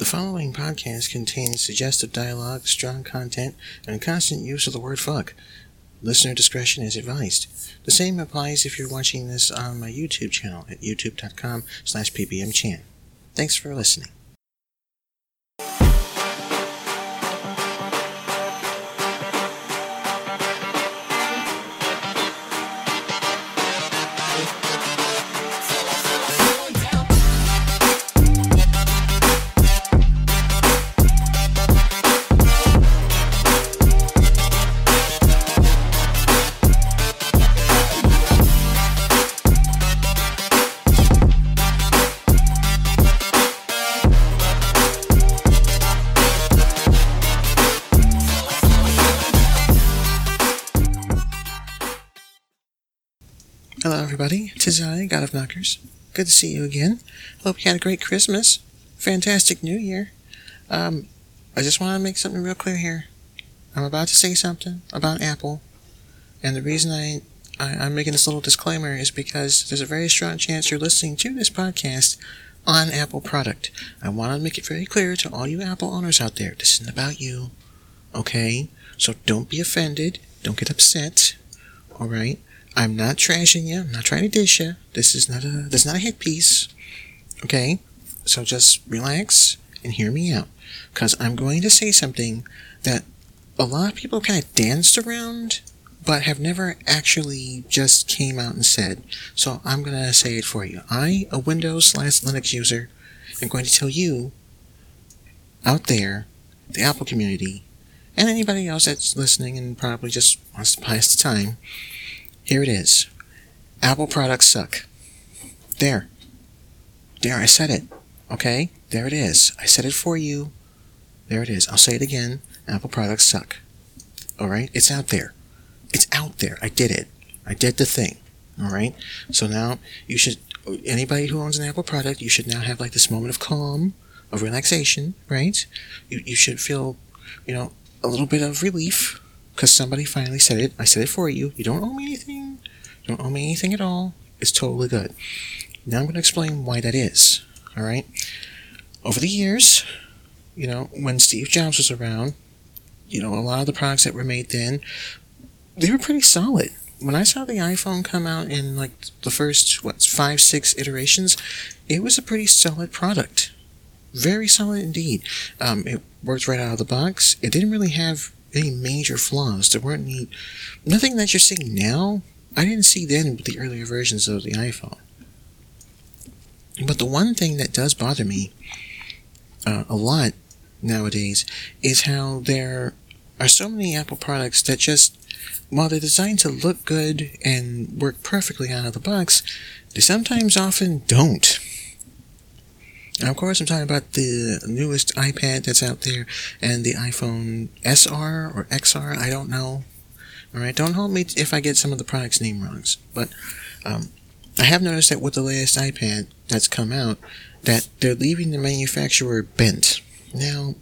The following podcast contains suggestive dialogue, strong content, and constant use of the word fuck. Listener discretion is advised. The same applies if you're watching this on my YouTube channel at youtube.com slash ppmchan. Thanks for listening. Hello, everybody. Tis I, God of Knockers. Good to see you again. Hope you had a great Christmas. Fantastic New Year. Um, I just want to make something real clear here. I'm about to say something about Apple, and the reason I, I I'm making this little disclaimer is because there's a very strong chance you're listening to this podcast on Apple product. I want to make it very clear to all you Apple owners out there. This isn't about you, okay? So don't be offended. Don't get upset. All right. I'm not trashing you. I'm not trying to dish you. This is not a this is not a hit piece. Okay? So just relax and hear me out. Cause I'm going to say something that a lot of people kind of danced around, but have never actually just came out and said. So I'm gonna say it for you. I, a Windows slash Linux user, am going to tell you out there, the Apple community, and anybody else that's listening and probably just wants to pass the time, here it is. Apple products suck. There. There, I said it. Okay? There it is. I said it for you. There it is. I'll say it again. Apple products suck. Alright? It's out there. It's out there. I did it. I did the thing. Alright? So now you should, anybody who owns an Apple product, you should now have like this moment of calm, of relaxation, right? You, you should feel, you know, a little bit of relief because somebody finally said it. I said it for you. You don't owe me anything. You don't owe me anything at all. It's totally good. Now I'm going to explain why that is. All right. Over the years, you know, when Steve Jobs was around, you know, a lot of the products that were made then, they were pretty solid. When I saw the iPhone come out in like the first what five six iterations, it was a pretty solid product. Very solid indeed. Um, it worked right out of the box. It didn't really have any major flaws. There weren't any, nothing that you're seeing now. I didn't see then with the earlier versions of the iPhone. But the one thing that does bother me uh, a lot nowadays is how there are so many Apple products that just, while they're designed to look good and work perfectly out of the box, they sometimes often don't. Of course, I'm talking about the newest iPad that's out there and the iPhone SR or XR. I don't know. All right, don't hold me if I get some of the products' name wrongs. But um, I have noticed that with the latest iPad that's come out, that they're leaving the manufacturer bent. Now,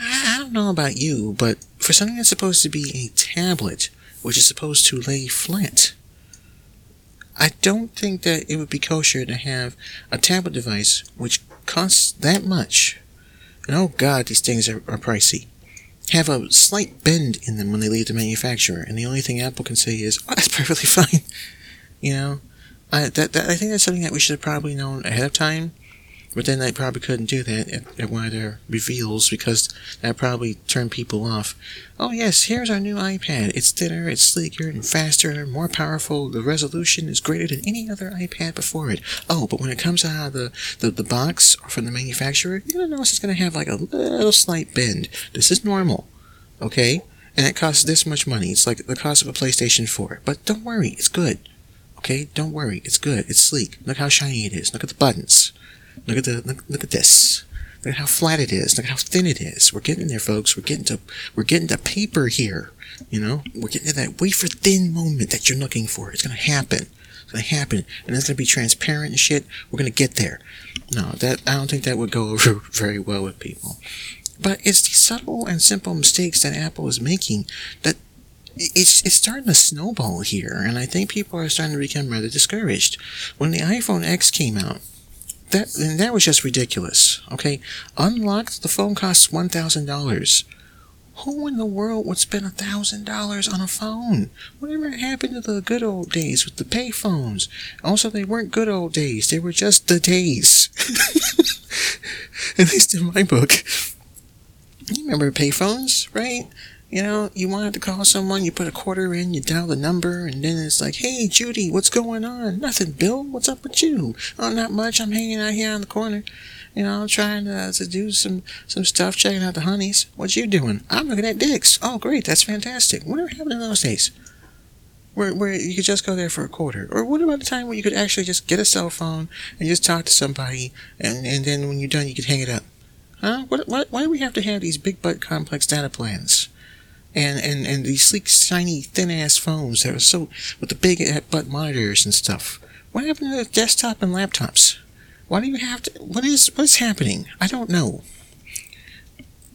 I don't know about you, but for something that's supposed to be a tablet, which is supposed to lay flat, I don't think that it would be kosher to have a tablet device which costs that much. And oh god, these things are, are pricey. Have a slight bend in them when they leave the manufacturer, and the only thing Apple can say is, "Oh, that's perfectly fine." You know, I that, that I think that's something that we should have probably known ahead of time. But then they probably couldn't do that at, at one of their reveals because that probably turned people off. Oh yes, here's our new iPad. It's thinner, it's sleeker and faster, and more powerful. The resolution is greater than any other iPad before it. Oh, but when it comes out of the, the, the box or from the manufacturer, you're gonna notice it's gonna have like a little slight bend. This is normal. Okay? And it costs this much money. It's like the cost of a PlayStation 4. But don't worry, it's good. Okay? Don't worry, it's good. It's sleek. Look how shiny it is. Look at the buttons. Look at the look, look at this. Look at how flat it is. Look at how thin it is. We're getting there, folks. We're getting to we're getting to paper here. You know, we're getting to that wafer thin moment that you're looking for. It's gonna happen. It's gonna happen, and it's gonna be transparent and shit. We're gonna get there. No, that I don't think that would go over very well with people. But it's the subtle and simple mistakes that Apple is making that it's it's starting to snowball here, and I think people are starting to become rather discouraged. When the iPhone X came out, that and that was just ridiculous. Okay, unlocked. The phone costs one thousand dollars. Who in the world would spend a thousand dollars on a phone? Whatever happened to the good old days with the pay phones? Also, they weren't good old days. They were just the days. At least in my book. You remember payphones, right? You know, you wanted to call someone, you put a quarter in, you dial the number, and then it's like, hey, Judy, what's going on? Nothing, Bill. What's up with you? Oh, not much. I'm hanging out here on the corner. You know, I'm trying to, to do some, some stuff, checking out the honeys. What you doing? I'm looking at dicks. Oh, great. That's fantastic. Whatever happened in those days? Where, where you could just go there for a quarter? Or what about the time where you could actually just get a cell phone and just talk to somebody, and, and then when you're done, you could hang it up? Huh? What, what, why do we have to have these big butt complex data plans? And, and, and these sleek, shiny, thin ass phones that are so, with the big butt monitors and stuff. What happened to the desktop and laptops? Why do you have to? What is what is happening? I don't know.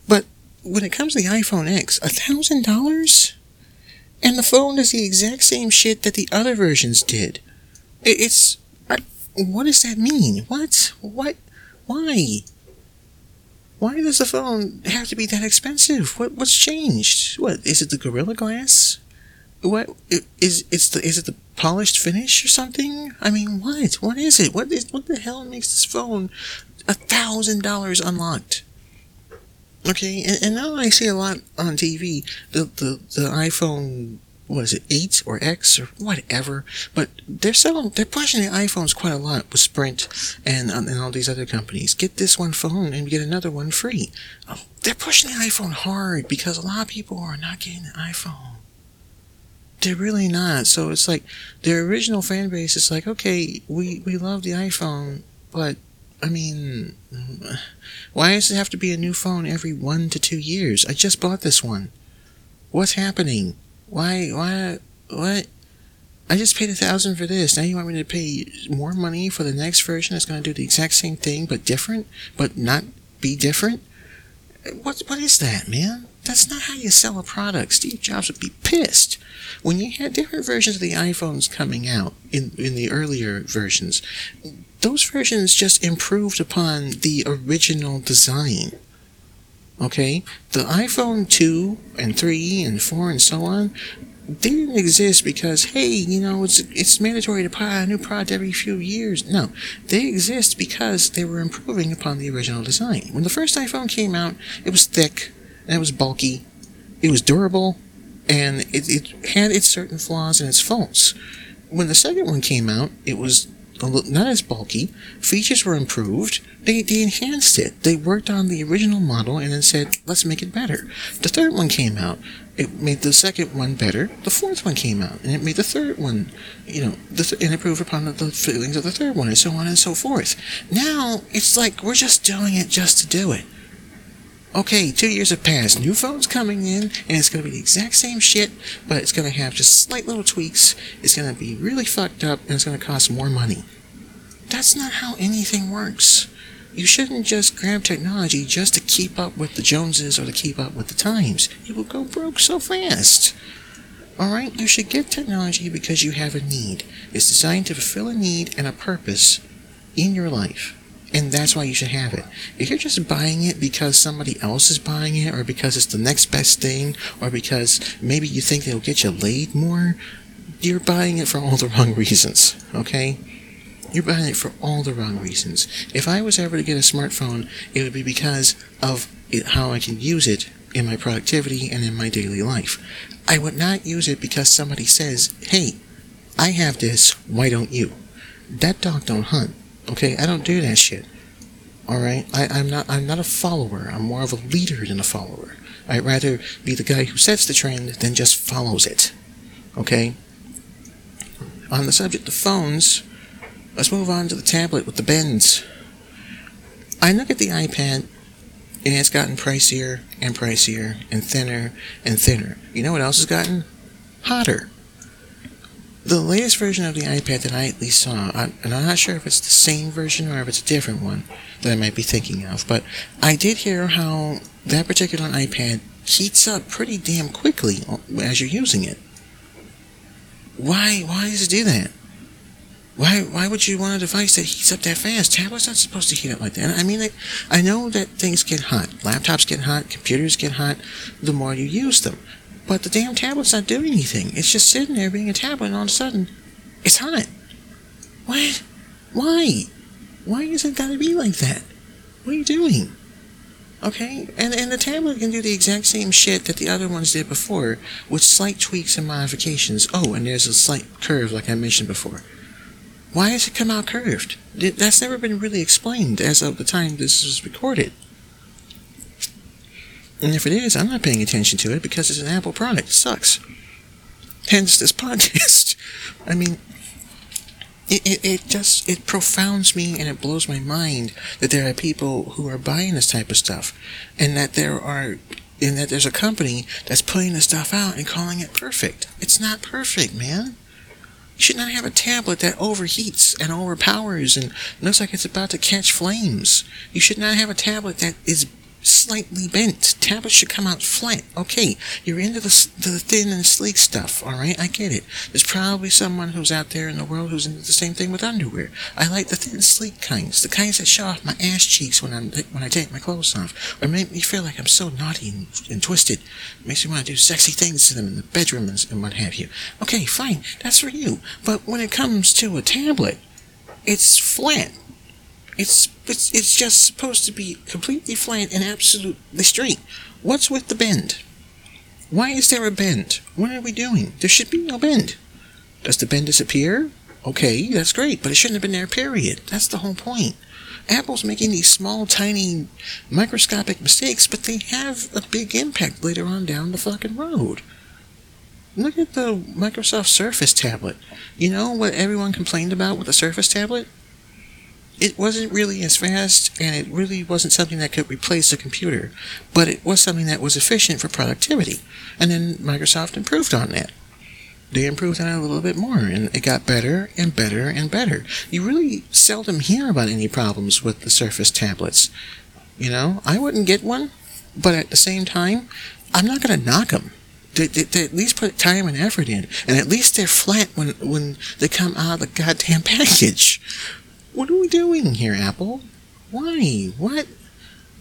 But when it comes to the iPhone X, a thousand dollars, and the phone does the exact same shit that the other versions did. It's I, what does that mean? What? What? Why? Why does the phone have to be that expensive? What? What's changed? What is it? The Gorilla Glass? What is it's the is it the polished finish or something? I mean, what? What is it? What is what the hell makes this phone a thousand dollars unlocked? Okay, and, and now I see a lot on TV. The the the iPhone what is it, eight or X or whatever. But they're selling, they're pushing the iPhones quite a lot with Sprint and um, and all these other companies. Get this one phone and get another one free. Oh, they're pushing the iPhone hard because a lot of people are not getting the iPhone. They're really not. So it's like their original fan base is like, okay, we, we love the iPhone, but I mean, why does it have to be a new phone every one to two years? I just bought this one. What's happening? Why, why, what? I just paid a thousand for this. Now you want me to pay more money for the next version that's going to do the exact same thing but different, but not be different? What, what is that, man? That's not how you sell a product. Steve Jobs would be pissed. When you had different versions of the iPhones coming out in, in the earlier versions, those versions just improved upon the original design. Okay? The iPhone 2 and 3 and 4 and so on, they didn't exist because, hey, you know, it's, it's mandatory to buy a new product every few years. No. They exist because they were improving upon the original design. When the first iPhone came out, it was thick, and it was bulky, it was durable, and it, it had its certain flaws and its faults. When the second one came out, it was not as bulky. Features were improved. They, they enhanced it. They worked on the original model and then said, let's make it better. The third one came out. It made the second one better. The fourth one came out and it made the third one, you know, th- and improved upon the, the feelings of the third one and so on and so forth. Now, it's like we're just doing it just to do it. Okay, two years have passed. New phone's coming in, and it's going to be the exact same shit, but it's going to have just slight little tweaks. It's going to be really fucked up, and it's going to cost more money. That's not how anything works. You shouldn't just grab technology just to keep up with the Joneses or to keep up with the times. You will go broke so fast. Alright, you should get technology because you have a need. It's designed to fulfill a need and a purpose in your life. And that's why you should have it. If you're just buying it because somebody else is buying it, or because it's the next best thing, or because maybe you think it'll get you laid more, you're buying it for all the wrong reasons, okay? You're buying it for all the wrong reasons. If I was ever to get a smartphone, it would be because of it, how I can use it in my productivity and in my daily life. I would not use it because somebody says, hey, I have this, why don't you? That dog don't hunt. Okay, I don't do that shit. All right, I, I'm not. I'm not a follower. I'm more of a leader than a follower. I'd rather be the guy who sets the trend than just follows it. Okay. On the subject of phones, let's move on to the tablet with the bends. I look at the iPad, and it's gotten pricier and pricier and thinner and thinner. You know what else has gotten? Hotter the latest version of the iPad that I at least saw, and I'm not sure if it's the same version or if it's a different one that I might be thinking of, but I did hear how that particular iPad heats up pretty damn quickly as you're using it. Why? Why does it do that? Why, why would you want a device that heats up that fast? Tablets aren't supposed to heat up like that. I mean, I, I know that things get hot. Laptops get hot. Computers get hot the more you use them. But the damn tablet's not doing anything. It's just sitting there being a tablet, and all of a sudden, it's hot. What? Why? Why is it gotta be like that? What are you doing? Okay, and, and the tablet can do the exact same shit that the other ones did before, with slight tweaks and modifications. Oh, and there's a slight curve, like I mentioned before. Why has it come out curved? That's never been really explained as of the time this was recorded. And if it is, I'm not paying attention to it because it's an Apple product. It sucks. Hence this podcast. I mean, it, it, it just it profounds me and it blows my mind that there are people who are buying this type of stuff and that there are and that there's a company that's putting this stuff out and calling it perfect. It's not perfect, man. You should not have a tablet that overheats and overpowers and looks like it's about to catch flames. You should not have a tablet that is slightly bent. Tablets should come out flat. Okay, you're into the, the thin and sleek stuff, alright? I get it. There's probably someone who's out there in the world who's into the same thing with underwear. I like the thin, sleek kinds. The kinds that show off my ass cheeks when, I'm, when I take my clothes off. Or make me feel like I'm so naughty and, and twisted. Makes me want to do sexy things to them in the bedroom and, and what have you. Okay, fine. That's for you. But when it comes to a tablet, it's flat. It's it's it's just supposed to be completely flat and absolutely straight. What's with the bend? Why is there a bend? What are we doing? There should be no bend. Does the bend disappear? Okay, that's great, but it shouldn't have been there, period. That's the whole point. Apple's making these small, tiny, microscopic mistakes, but they have a big impact later on down the fucking road. Look at the Microsoft Surface tablet. You know what everyone complained about with the Surface tablet? It wasn't really as fast and it really wasn't something that could replace a computer, but it was something that was efficient for productivity. And then Microsoft improved on that. They improved on it a little bit more and it got better and better and better. You really seldom hear about any problems with the Surface tablets. You know, I wouldn't get one, but at the same time, I'm not going to knock them. They, they, they, at least put time and effort in, and at least they're flat when when they come out of the goddamn package. What are we doing here, Apple? Why? What?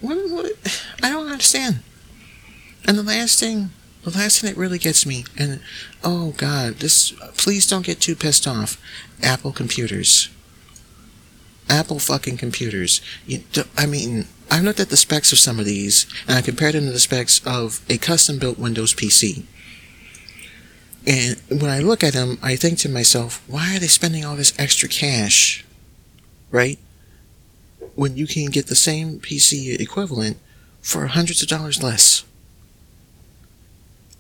What? what? I don't understand. And the last thing, the last thing that really gets me, and oh god, this, please don't get too pissed off. Apple computers. Apple fucking computers. You, I mean, I've looked at the specs of some of these, and I compared them to the specs of a custom built Windows PC. And when I look at them, I think to myself, why are they spending all this extra cash right? When you can get the same PC equivalent for hundreds of dollars less.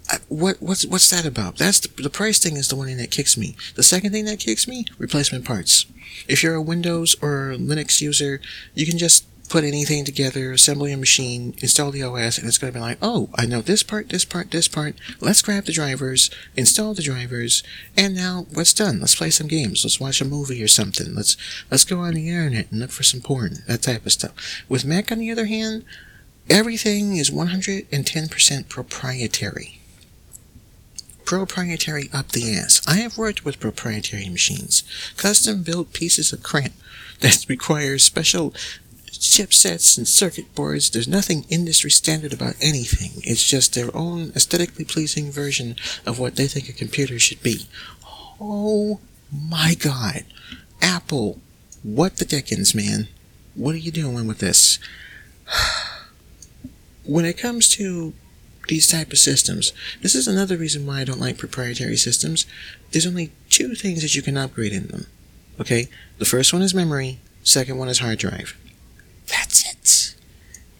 I, what what's what's that about? That's the, the price thing is the one thing that kicks me. The second thing that kicks me, replacement parts. If you're a Windows or Linux user, you can just put anything together, assemble your machine, install the OS, and it's going to be like, oh, I know this part, this part, this part. Let's grab the drivers, install the drivers, and now what's done? Let's play some games. Let's watch a movie or something. Let's let's go on the internet and look for some porn, that type of stuff. With Mac, on the other hand, everything is 110% proprietary. Proprietary up the ass. I have worked with proprietary machines, custom built pieces of crap that require special chipsets and circuit boards. There's nothing industry standard about anything. It's just their own aesthetically pleasing version of what they think a computer should be. Oh my god. Apple, what the dickens, man? What are you doing with this? when it comes to these type of systems, this is another reason why I don't like proprietary systems. There's only two things that you can upgrade in them. Okay? The first one is memory, second one is hard drive. That's it.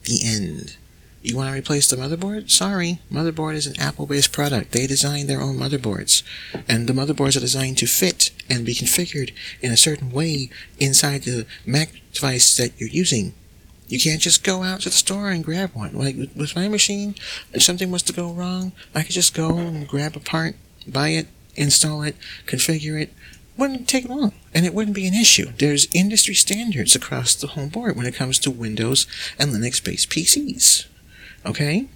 The end. You want to replace the motherboard? Sorry, motherboard is an Apple-based product. They design their own motherboards, and the motherboards are designed to fit and be configured in a certain way inside the Mac device that you're using. You can't just go out to the store and grab one. Like with my machine, if something was to go wrong, I could just go and grab a part, buy it, install it, configure it, wouldn't take long and it wouldn't be an issue. There's industry standards across the whole board when it comes to Windows and Linux based PCs. Okay?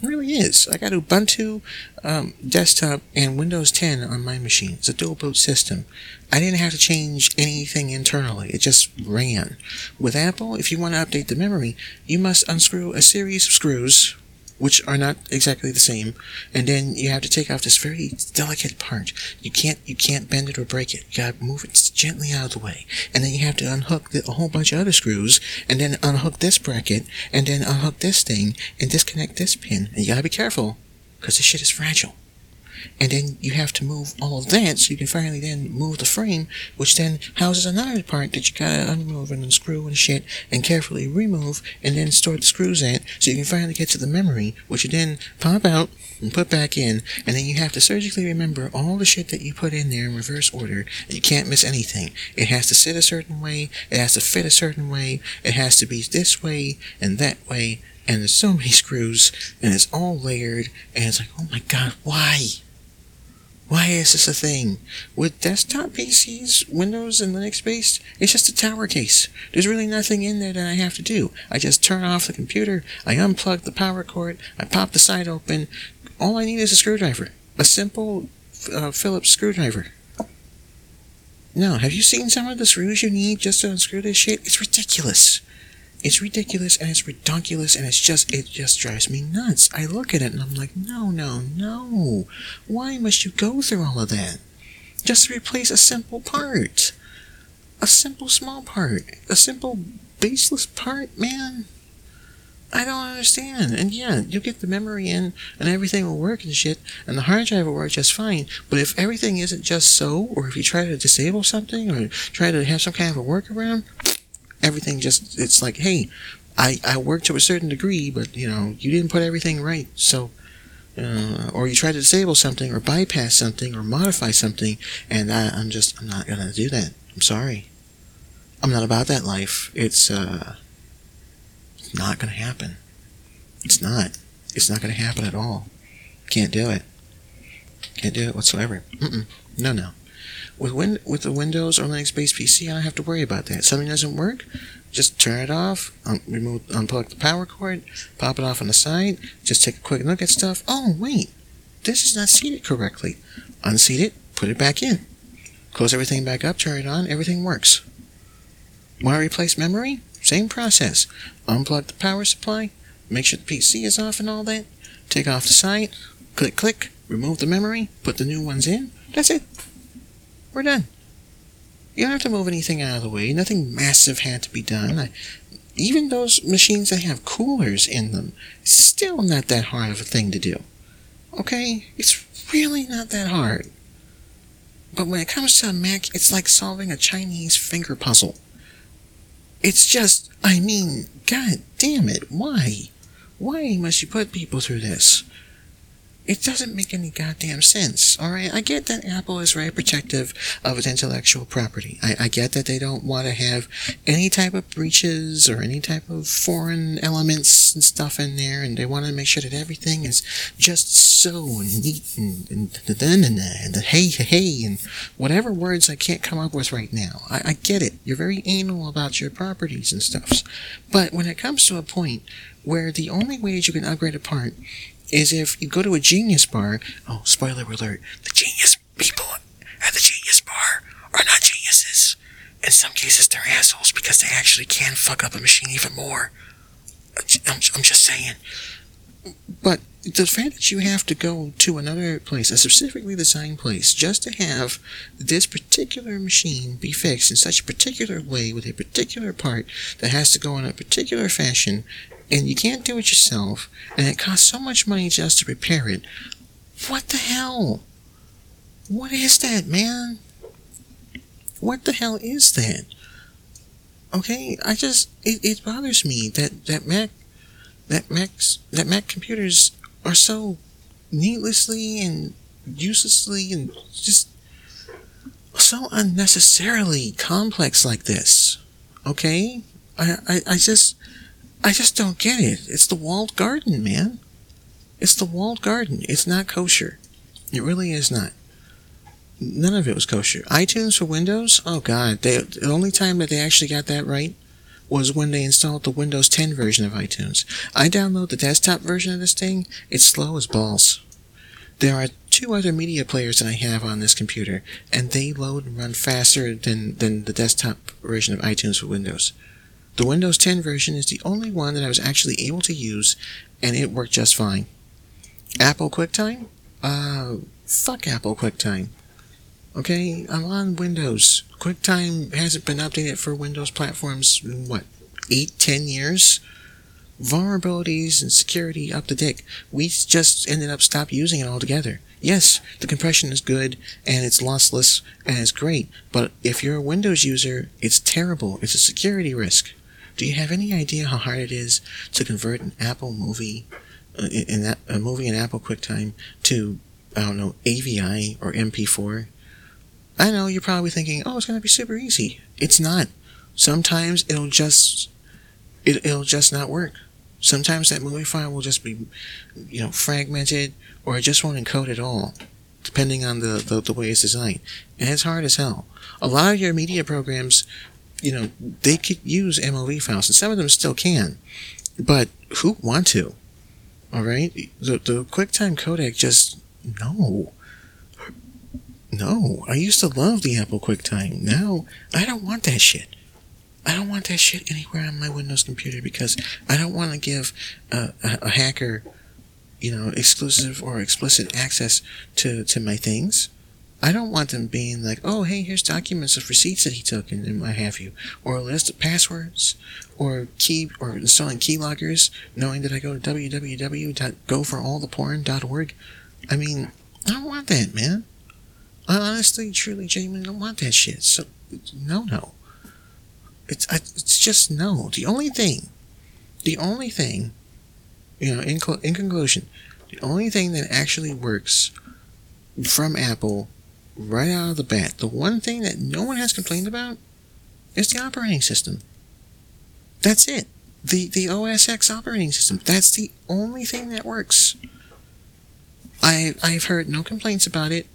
It really is. I got Ubuntu um, desktop and Windows 10 on my machine. It's a dual boot system. I didn't have to change anything internally. It just ran. With Apple, if you want to update the memory, you must unscrew a series of screws which are not exactly the same, and then you have to take off this very delicate part. You can't you can't bend it or break it. You gotta move it gently out of the way, and then you have to unhook the, a whole bunch of other screws, and then unhook this bracket, and then unhook this thing, and disconnect this pin. And you gotta be careful, because this shit is fragile and then you have to move all of that so you can finally then move the frame, which then houses another part that you gotta unmove and unscrew and shit, and carefully remove, and then store the screws in, so you can finally get to the memory, which you then pop out and put back in, and then you have to surgically remember all the shit that you put in there in reverse order, and you can't miss anything. It has to sit a certain way, it has to fit a certain way, it has to be this way and that way, and there's so many screws, and it's all layered, and it's like, oh my god, why? Why is this a thing? With desktop PCs, Windows and Linux based, it's just a tower case. There's really nothing in there that I have to do. I just turn off the computer, I unplug the power cord, I pop the side open. All I need is a screwdriver. A simple uh, Phillips screwdriver. No, have you seen some of the screws you need just to unscrew this shit? It's ridiculous. It's ridiculous and it's redonkulous and it's just it just drives me nuts. I look at it and I'm like, no, no, no. Why must you go through all of that? Just to replace a simple part. A simple small part. A simple baseless part, man. I don't understand. And yeah, you get the memory in and everything will work and shit, and the hard drive will work just fine. But if everything isn't just so, or if you try to disable something, or try to have some kind of a workaround, everything just it's like hey i i worked to a certain degree but you know you didn't put everything right. So uh, or you try to disable something or bypass something or modify something and I, i'm just i'm not gonna do that. I'm sorry. I'm not about that life. It's uh it's not gonna happen. It's not. It's not gonna happen at all. Can't do it. Can't do it whatsoever. Mm-mm. no no with Win- with the Windows or Linux-based PC, I don't have to worry about that. Something doesn't work, just turn it off, un- remove, unplug the power cord, pop it off on the side, just take a quick look at stuff. Oh, wait, this is not seated correctly. Unseat it, put it back in. Close everything back up, turn it on, everything works. Want to replace memory? Same process. Unplug the power supply, make sure the PC is off and all that, take off the side, click, click, remove the memory, put the new ones in. That's it. We're done. You don't have to move anything out of the way. Nothing massive had to be done. I, even those machines that have coolers in them, it's still not that hard of a thing to do. Okay? It's really not that hard. But when it comes to a Mac, it's like solving a Chinese finger puzzle. It's just, I mean, god damn it, why? Why must you put people through this? It doesn't make any goddamn sense, alright? I get that Apple is very protective of its intellectual property. I, I get that they don't want to have any type of breaches or any type of foreign elements and stuff in there, and they want to make sure that everything is just so neat and, and, and, and, and, and hey, hey, and whatever words I can't come up with right now. I, I get it. You're very anal about your properties and stuff. But when it comes to a point where the only way that you can upgrade a part is if you go to a genius bar. Oh, spoiler alert: the genius people at the genius bar are not geniuses. In some cases, they're assholes because they actually can fuck up a machine even more. I'm, I'm just saying. But the fact that you have to go to another place, a specifically designed place, just to have this particular machine be fixed in such a particular way with a particular part that has to go in a particular fashion and you can't do it yourself, and it costs so much money just to repair it. What the hell? What is that, man? What the hell is that? Okay, I just it, it bothers me that that Mac that Macs that Mac computers are so needlessly and uselessly and just so unnecessarily complex like this. Okay, I I, I just I just don't get it. It's the walled garden, man. It's the walled garden. It's not kosher. It really is not. None of it was kosher. iTunes for Windows? Oh god, they, the only time that they actually got that right was when they installed the Windows 10 version of iTunes. I download the desktop version of this thing, it's slow as balls. There are two other media players that I have on this computer, and they load and run faster than, than the desktop version of iTunes for Windows. The Windows 10 version is the only one that I was actually able to use, and it worked just fine. Apple QuickTime? Uh, fuck Apple QuickTime. Okay, I'm on Windows. QuickTime hasn't been updated for Windows platforms in what, eight, ten years? Vulnerabilities and security up the dick. We just ended up stop using it altogether. Yes, the compression is good and it's lossless and it's great, but if you're a Windows user, it's terrible. It's a security risk. Do you have any idea how hard it is to convert an Apple movie, uh, in that, a movie in Apple QuickTime to, I don't know, AVI or MP4? I know you're probably thinking, oh, it's going to be super easy. It's not. Sometimes it'll just, it, it'll just not work. Sometimes that movie file will just be, you know, fragmented or it just won't encode at all, depending on the, the, the way it's designed. And it's hard as hell. A lot of your media programs, you know, they could use MOV files, and some of them still can. But who want to? All right? The, the QuickTime codec just, no. No, I used to love the Apple QuickTime. Now, I don't want that shit. I don't want that shit anywhere on my Windows computer because I don't want to give a, a, a, hacker, you know, exclusive or explicit access to, to my things. I don't want them being like, oh, hey, here's documents of receipts that he took and, and what have you, or a list of passwords, or key, or installing keyloggers, knowing that I go to www.goforalltheporn.org. I mean, I don't want that, man. I honestly, truly, genuinely don't want that shit. So, no, no. It's it's just no. The only thing, the only thing, you know, in in conclusion, the only thing that actually works from Apple right out of the bat, the one thing that no one has complained about, is the operating system. That's it. The the OS X operating system. That's the only thing that works. I I've heard no complaints about it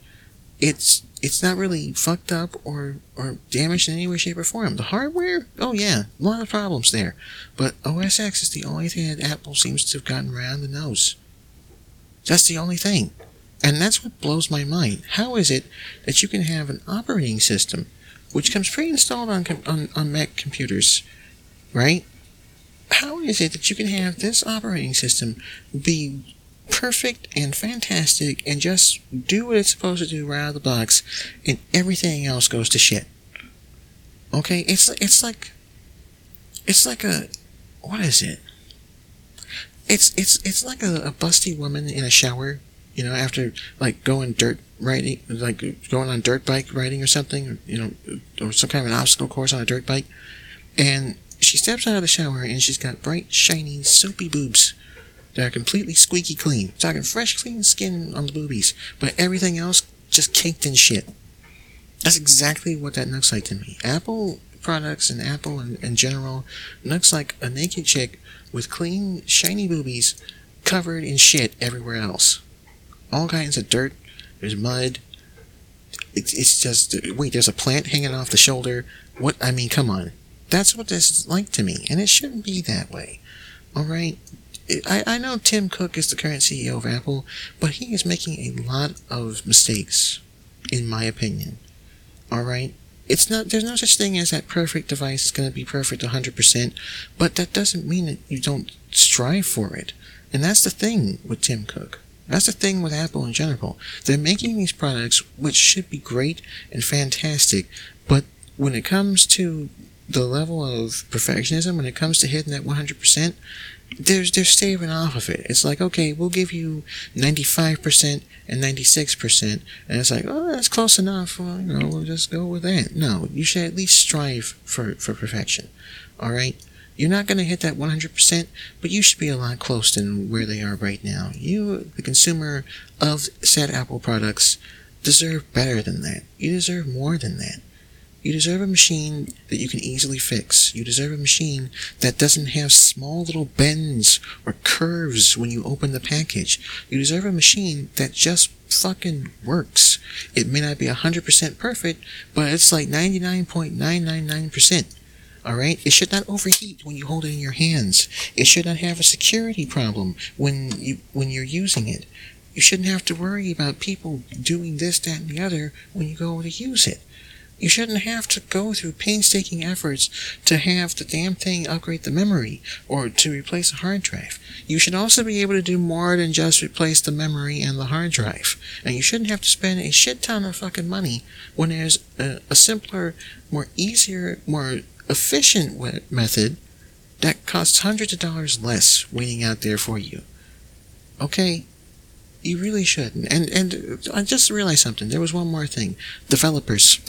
it's it's not really fucked up or or damaged in any way, shape, or form. The hardware, oh yeah, a lot of problems there. But OS X is the only thing that Apple seems to have gotten around the nose. That's the only thing. And that's what blows my mind. How is it that you can have an operating system which comes pre-installed on, on, on Mac computers, right? How is it that you can have this operating system be perfect and fantastic and just do what it's supposed to do right out of the box and everything else goes to shit. Okay, it's it's like it's like a what is it? It's it's it's like a, a busty woman in a shower, you know, after like going dirt riding, like going on dirt bike riding or something, you know, or some kind of an obstacle course on a dirt bike, and she steps out of the shower and she's got bright, shiny, soapy boobs that are completely squeaky clean. Talking fresh, clean skin on the boobies, but everything else just caked in shit. That's exactly what that looks like to me. Apple products and Apple in, in general looks like a naked chick with clean, shiny boobies covered in shit everywhere else. All kinds of dirt, there's mud. It's, it's just, wait, there's a plant hanging off the shoulder. What, I mean, come on. That's what this is like to me, and it shouldn't be that way. Alright? I, I know Tim Cook is the current CEO of Apple, but he is making a lot of mistakes, in my opinion. Alright? It's not, there's no such thing as that perfect device is going to be perfect 100%, but that doesn't mean that you don't strive for it. And that's the thing with Tim Cook. That's the thing with Apple in general. They're making these products which should be great and fantastic, but when it comes to the level of perfectionism, when it comes to hitting that 100%, they're, they're staving off of it. It's like, okay, we'll give you 95% and 96%. And it's like, oh, that's close enough. Well, you know, we'll just go with that. No, you should at least strive for, for perfection. All right? You're not going to hit that 100%, but you should be a lot closer than where they are right now. You, the consumer of said Apple products, deserve better than that. You deserve more than that. You deserve a machine that you can easily fix. You deserve a machine that doesn't have small little bends or curves when you open the package. You deserve a machine that just fucking works. It may not be 100% perfect, but it's like 99.999%. All right. It should not overheat when you hold it in your hands. It should not have a security problem when you when you're using it. You shouldn't have to worry about people doing this, that, and the other when you go to use it. You shouldn't have to go through painstaking efforts to have the damn thing upgrade the memory or to replace a hard drive. You should also be able to do more than just replace the memory and the hard drive. And you shouldn't have to spend a shit ton of fucking money when there's a, a simpler, more easier, more efficient method that costs hundreds of dollars less waiting out there for you. Okay? You really shouldn't. And and I just realized something. There was one more thing. Developers.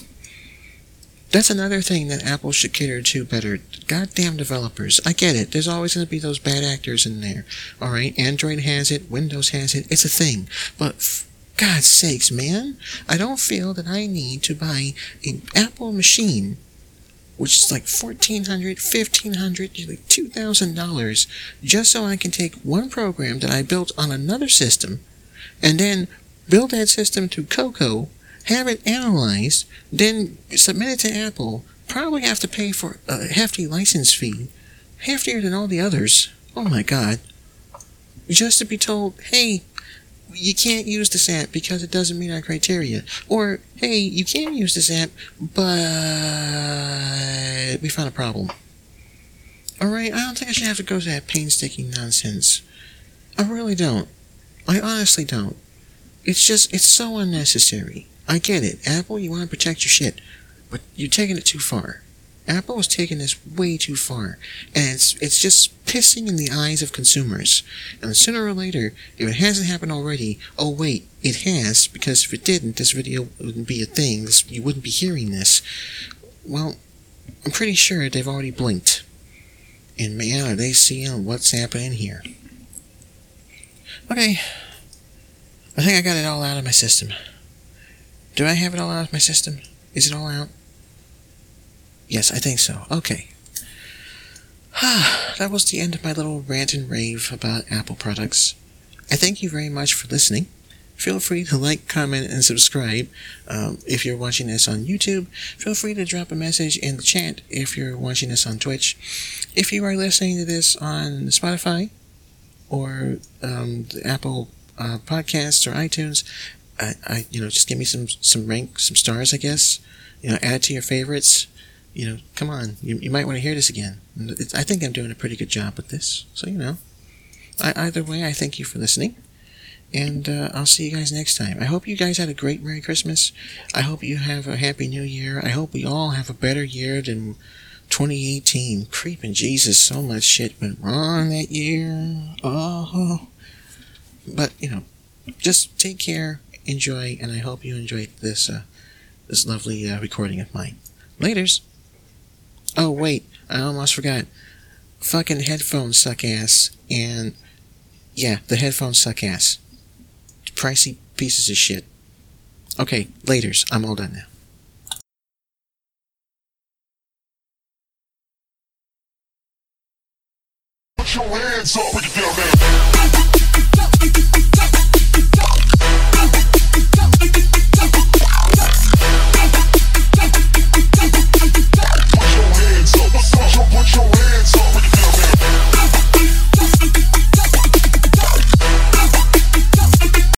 That's another thing that Apple should cater to better. Goddamn developers. I get it. There's always going to be those bad actors in there. Alright? Android has it. Windows has it. It's a thing. But f- God's sakes, man. I don't feel that I need to buy an Apple machine which is like $1,400, $1,500, like $2,000, just so I can take one program that I built on another system and then build that system to Cocoa have it analyzed, then submit it to Apple, probably have to pay for a hefty license fee, heftier than all the others. Oh my god. Just to be told, hey, you can't use this app because it doesn't meet our criteria. Or, hey, you can use this app, but we found a problem. Alright, I don't think I should have to go through that painstaking nonsense. I really don't. I honestly don't. It's just, it's so unnecessary. I get it. Apple, you want to protect your shit, but you're taking it too far. Apple is taking this way too far, and it's it's just pissing in the eyes of consumers. And sooner or later, if it hasn't happened already, oh wait, it has, because if it didn't, this video wouldn't be a thing. This, you wouldn't be hearing this. Well, I'm pretty sure they've already blinked. And man, are they seeing what's happening here? Okay, I think I got it all out of my system. Do I have it all out of my system? Is it all out? Yes, I think so. Okay. that was the end of my little rant and rave about Apple products. I thank you very much for listening. Feel free to like, comment, and subscribe um, if you're watching this on YouTube. Feel free to drop a message in the chat if you're watching this on Twitch. If you are listening to this on Spotify or um, the Apple uh, Podcasts or iTunes, I, I, you know, just give me some some rank, some stars, I guess. You know, add it to your favorites. You know, come on, you, you might want to hear this again. I think I'm doing a pretty good job with this. So you know, I, either way, I thank you for listening, and uh, I'll see you guys next time. I hope you guys had a great Merry Christmas. I hope you have a Happy New Year. I hope we all have a better year than 2018. Creeping Jesus, so much shit went wrong that year. Oh, but you know, just take care enjoy, and I hope you enjoyed this uh, this lovely uh, recording of mine. Laters. Oh, wait, I almost forgot. Fucking headphones suck ass, and yeah, the headphones suck ass. Pricey pieces of shit. Okay, laters. I'm all done now. Put your hands up when you. Put your, put your hands up.